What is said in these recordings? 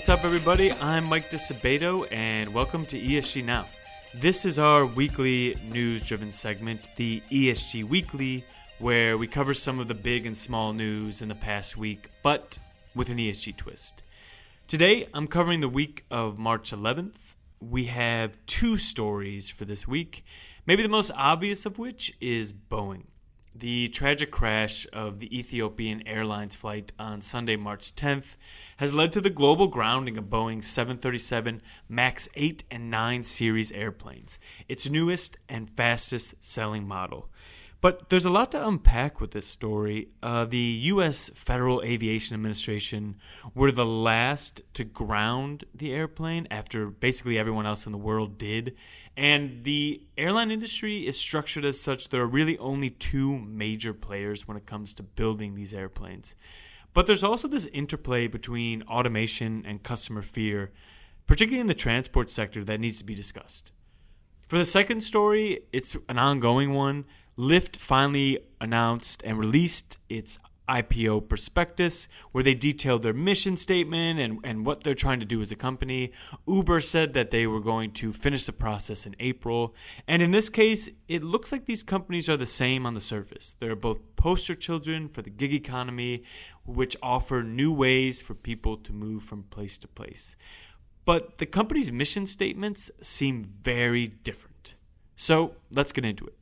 What's up, everybody? I'm Mike Disabato, and welcome to ESG Now. This is our weekly news driven segment, the ESG Weekly, where we cover some of the big and small news in the past week, but with an ESG twist. Today, I'm covering the week of March 11th. We have two stories for this week, maybe the most obvious of which is Boeing. The tragic crash of the Ethiopian Airlines flight on Sunday, March 10th, has led to the global grounding of Boeing's 737 MAX 8 and 9 series airplanes, its newest and fastest selling model. But there's a lot to unpack with this story. Uh, the U.S. Federal Aviation Administration were the last to ground the airplane after basically everyone else in the world did. And the airline industry is structured as such there are really only two major players when it comes to building these airplanes. But there's also this interplay between automation and customer fear, particularly in the transport sector, that needs to be discussed. For the second story, it's an ongoing one. Lyft finally announced and released its IPO prospectus where they detailed their mission statement and, and what they're trying to do as a company. Uber said that they were going to finish the process in April. And in this case, it looks like these companies are the same on the surface. They're both poster children for the gig economy, which offer new ways for people to move from place to place. But the company's mission statements seem very different. So let's get into it.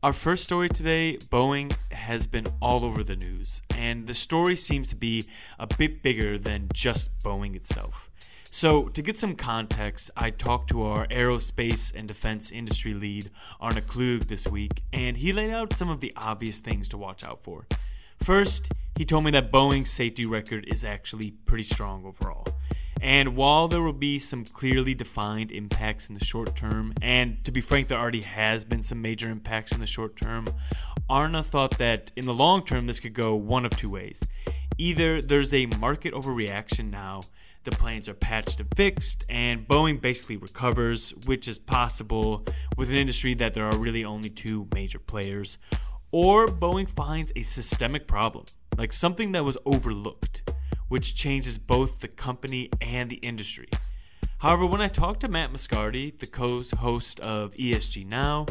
Our first story today Boeing has been all over the news, and the story seems to be a bit bigger than just Boeing itself. So, to get some context, I talked to our aerospace and defense industry lead, Arna Klug, this week, and he laid out some of the obvious things to watch out for. First, he told me that Boeing's safety record is actually pretty strong overall. And while there will be some clearly defined impacts in the short term, and to be frank, there already has been some major impacts in the short term, Arna thought that in the long term, this could go one of two ways. Either there's a market overreaction now, the planes are patched and fixed, and Boeing basically recovers, which is possible with an industry that there are really only two major players, or Boeing finds a systemic problem, like something that was overlooked which changes both the company and the industry. However, when I talked to Matt Moscardi, the co host of ESG Now,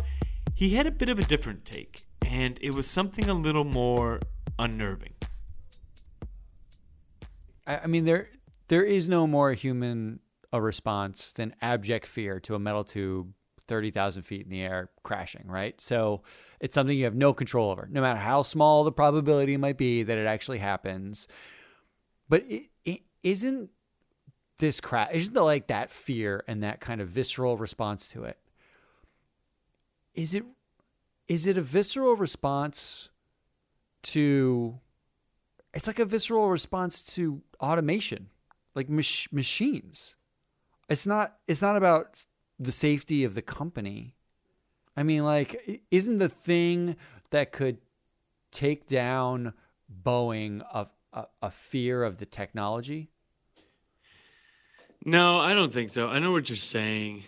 he had a bit of a different take, and it was something a little more unnerving. I mean, there there is no more human a response than abject fear to a metal tube 30,000 feet in the air crashing, right? So it's something you have no control over, no matter how small the probability might be that it actually happens. But it, it isn't this crap isn't the like that fear and that kind of visceral response to it is it is it a visceral response to it's like a visceral response to automation like mach- machines. It's not it's not about the safety of the company. I mean like isn't the thing that could take down boeing of a, a fear of the technology? No, I don't think so. I know what you're saying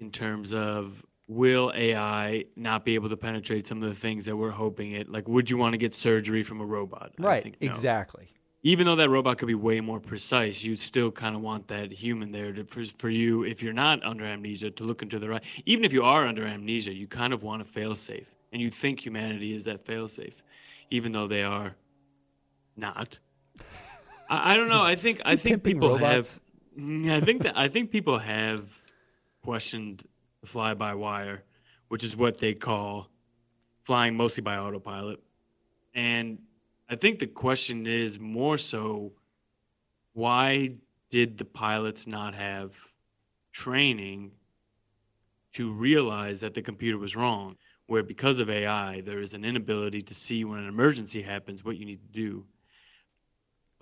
in terms of will AI not be able to penetrate some of the things that we're hoping it like would you want to get surgery from a robot? Right, think, no. exactly. Even though that robot could be way more precise, you still kind of want that human there to for, for you if you're not under amnesia to look into the right. Even if you are under amnesia, you kind of want to fail safe and you think humanity is that fail safe even though they are not. I, I don't know. I think I think people robots. have. I think that I think people have questioned fly by wire, which is what they call flying mostly by autopilot. And I think the question is more so why did the pilots not have training to realize that the computer was wrong? Where because of AI, there is an inability to see when an emergency happens what you need to do.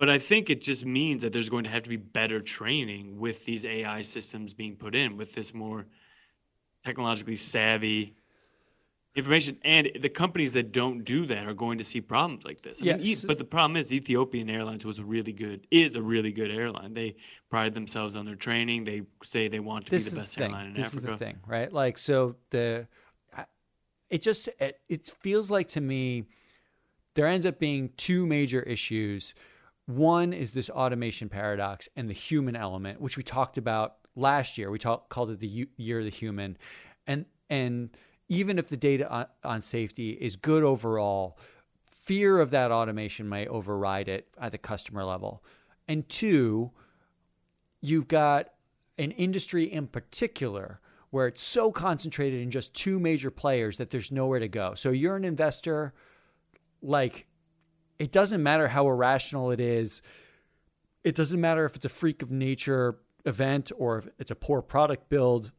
But I think it just means that there's going to have to be better training with these AI systems being put in, with this more technologically savvy information. And the companies that don't do that are going to see problems like this. I yes. Mean, but the problem is Ethiopian Airlines was a really good, is a really good airline. They pride themselves on their training. They say they want to this be the best the airline in this Africa. This is the thing, right? Like, so the, it just, it, it feels like to me, there ends up being two major issues. One is this automation paradox and the human element, which we talked about last year. We talk, called it the year of the human, and and even if the data on, on safety is good overall, fear of that automation may override it at the customer level. And two, you've got an industry in particular where it's so concentrated in just two major players that there's nowhere to go. So you're an investor, like, it doesn't matter how irrational it is. It doesn't matter if it's a freak of nature event or if it's a poor product build.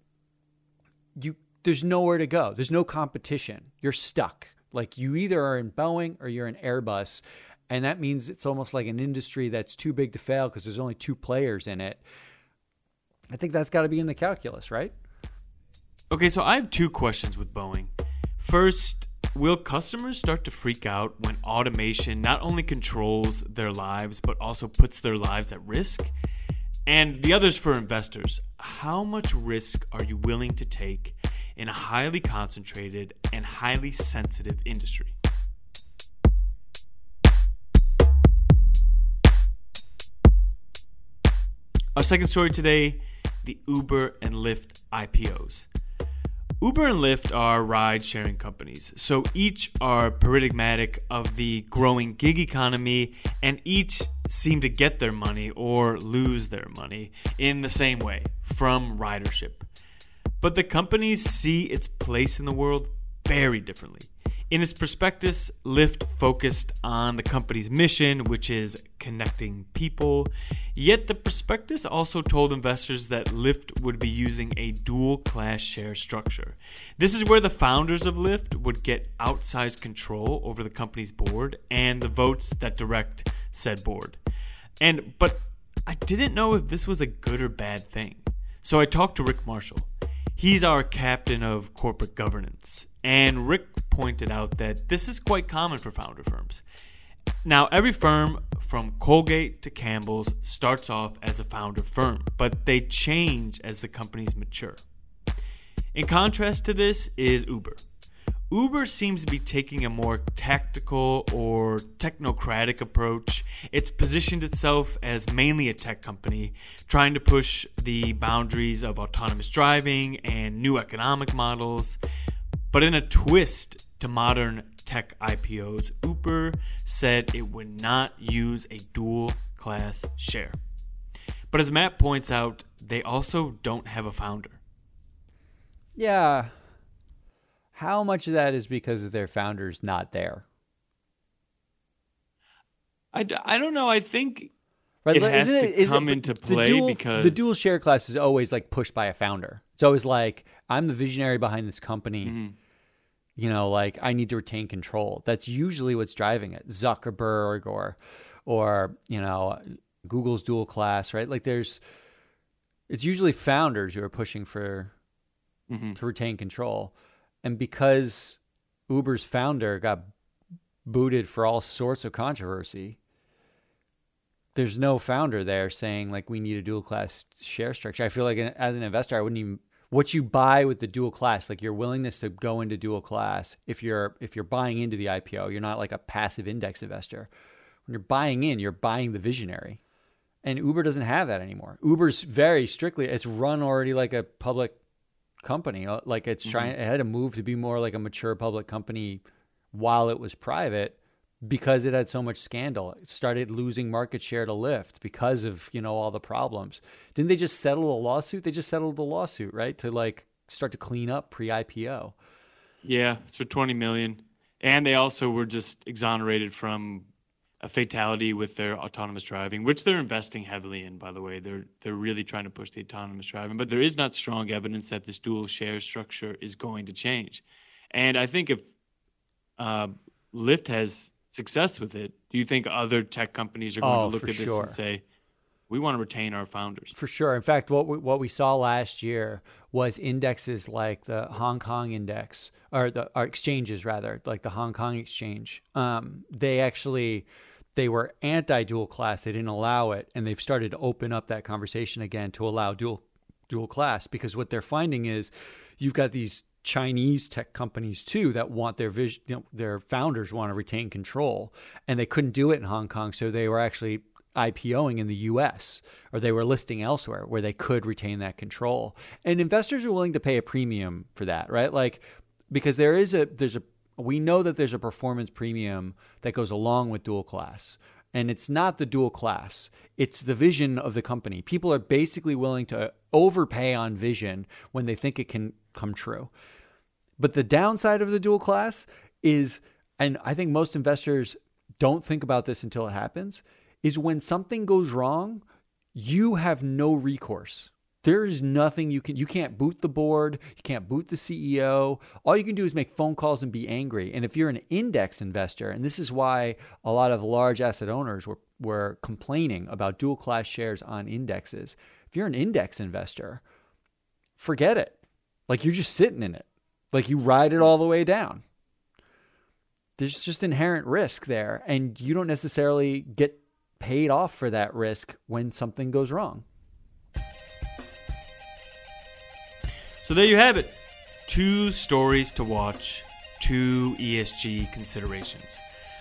You there's nowhere to go. There's no competition. You're stuck. Like you either are in Boeing or you're in Airbus. And that means it's almost like an industry that's too big to fail because there's only two players in it. I think that's got to be in the calculus, right? Okay, so I have two questions with Boeing. First, will customers start to freak out when automation not only controls their lives, but also puts their lives at risk? And the others for investors, how much risk are you willing to take in a highly concentrated and highly sensitive industry? Our second story today the Uber and Lyft IPOs. Uber and Lyft are ride sharing companies, so each are paradigmatic of the growing gig economy, and each seem to get their money or lose their money in the same way from ridership. But the companies see its place in the world very differently. In its prospectus, Lyft focused on the company's mission, which is connecting people. Yet the prospectus also told investors that Lyft would be using a dual class share structure. This is where the founders of Lyft would get outsized control over the company's board and the votes that direct said board. And but I didn't know if this was a good or bad thing. So I talked to Rick Marshall. He's our captain of corporate governance. And Rick pointed out that this is quite common for founder firms. Now, every firm from Colgate to Campbell's starts off as a founder firm, but they change as the companies mature. In contrast to this is Uber. Uber seems to be taking a more tactical or technocratic approach. It's positioned itself as mainly a tech company, trying to push the boundaries of autonomous driving and new economic models. But in a twist to modern tech IPOs, Uber said it would not use a dual class share. But as Matt points out, they also don't have a founder. Yeah, how much of that is because of their founders not there? I, I don't know. I think right, it has it, to come it, into play the dual, because the dual share class is always like pushed by a founder. It's always like I'm the visionary behind this company. Mm-hmm. You know, like I need to retain control. That's usually what's driving it. Zuckerberg or or you know Google's dual class, right? Like there's it's usually founders who are pushing for mm-hmm. to retain control. And because Uber's founder got booted for all sorts of controversy, there's no founder there saying like we need a dual class share structure. I feel like as an investor, I wouldn't even what you buy with the dual class, like your willingness to go into dual class. If you're if you're buying into the IPO, you're not like a passive index investor. When you're buying in, you're buying the visionary. And Uber doesn't have that anymore. Uber's very strictly it's run already like a public company. Uh, like it's mm-hmm. trying, it had to move to be more like a mature public company while it was private because it had so much scandal. It started losing market share to Lyft because of you know all the problems. Didn't they just settle a lawsuit? They just settled the lawsuit, right? To like start to clean up pre-IPO. Yeah, it's for twenty million, and they also were just exonerated from a fatality with their autonomous driving, which they're investing heavily in. By the way, they're they're really trying to push the autonomous driving, but there is not strong evidence that this dual share structure is going to change. And I think if uh, Lyft has success with it, do you think other tech companies are going oh, to look at this sure. and say, we want to retain our founders. For sure. In fact, what we, what we saw last year was indexes like the Hong Kong index, or the or exchanges rather, like the Hong Kong exchange. Um, they actually they were anti dual class. They didn't allow it, and they've started to open up that conversation again to allow dual dual class because what they're finding is you've got these Chinese tech companies too that want their vision, you know, their founders want to retain control, and they couldn't do it in Hong Kong, so they were actually IPOing in the US or they were listing elsewhere where they could retain that control. And investors are willing to pay a premium for that, right? Like because there is a there's a we know that there's a performance premium that goes along with dual class. And it's not the dual class, it's the vision of the company. People are basically willing to overpay on vision when they think it can come true. But the downside of the dual class is, and I think most investors don't think about this until it happens, is when something goes wrong, you have no recourse. There is nothing you can you can't boot the board, you can't boot the CEO. All you can do is make phone calls and be angry. And if you're an index investor, and this is why a lot of large asset owners were, were complaining about dual class shares on indexes. If you're an index investor, forget it. Like you're just sitting in it. Like you ride it all the way down. There's just inherent risk there, and you don't necessarily get paid off for that risk when something goes wrong. So there you have it. Two stories to watch, two ESG considerations.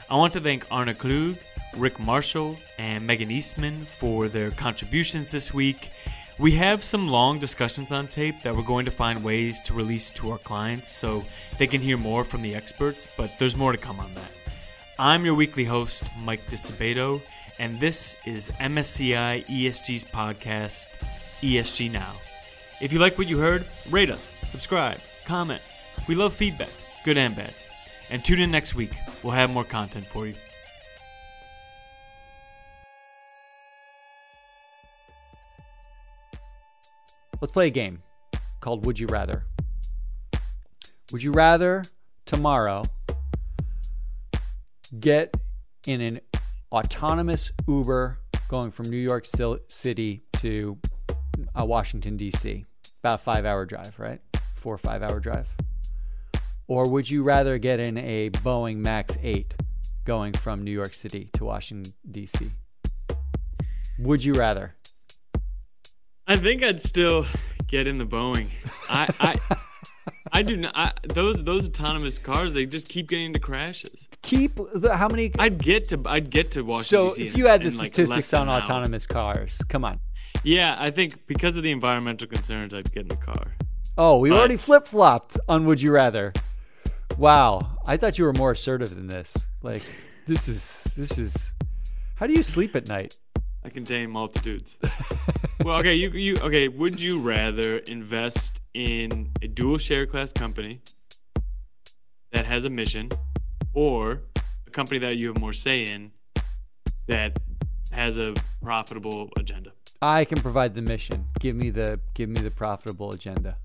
I want to thank Arna Klug, Rick Marshall, and Megan Eastman for their contributions this week. We have some long discussions on tape that we're going to find ways to release to our clients so they can hear more from the experts, but there's more to come on that. I'm your weekly host, Mike Disabato, and this is MSCI ESG's podcast, ESG Now. If you like what you heard, rate us, subscribe, comment. We love feedback, good and bad. And tune in next week. We'll have more content for you. Let's play a game called Would You Rather. Would you rather tomorrow get in an autonomous Uber going from New York City to uh, Washington, D.C.? About a five hour drive, right? Four or five hour drive. Or would you rather get in a Boeing MAX 8 going from New York City to Washington, D.C.? Would you rather? I think I'd still get in the Boeing. I I, I do not. I, those those autonomous cars, they just keep getting into crashes. Keep the how many? I'd get to I'd get to Washington. So if you had the statistics like on autonomous cars, come on. Yeah, I think because of the environmental concerns, I'd get in the car. Oh, we but, already flip flopped on Would You Rather. Wow, I thought you were more assertive than this. Like this is this is. How do you sleep at night? I contain multitudes. well, okay, you you okay. Would you rather invest in a dual share class company that has a mission, or a company that you have more say in that has a profitable agenda? I can provide the mission. Give me the give me the profitable agenda.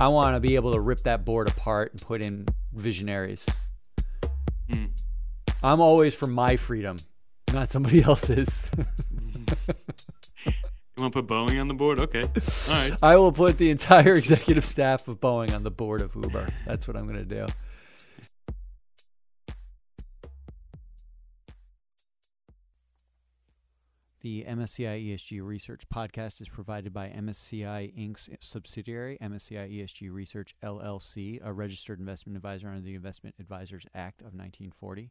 I want to be able to rip that board apart and put in visionaries. Mm. I'm always for my freedom, not somebody else's. You want to put Boeing on the board? Okay. All right. I will put the entire executive staff of Boeing on the board of Uber. That's what I'm going to do. The MSCI ESG Research podcast is provided by MSCI Inc.'s subsidiary, MSCI ESG Research LLC, a registered investment advisor under the Investment Advisors Act of 1940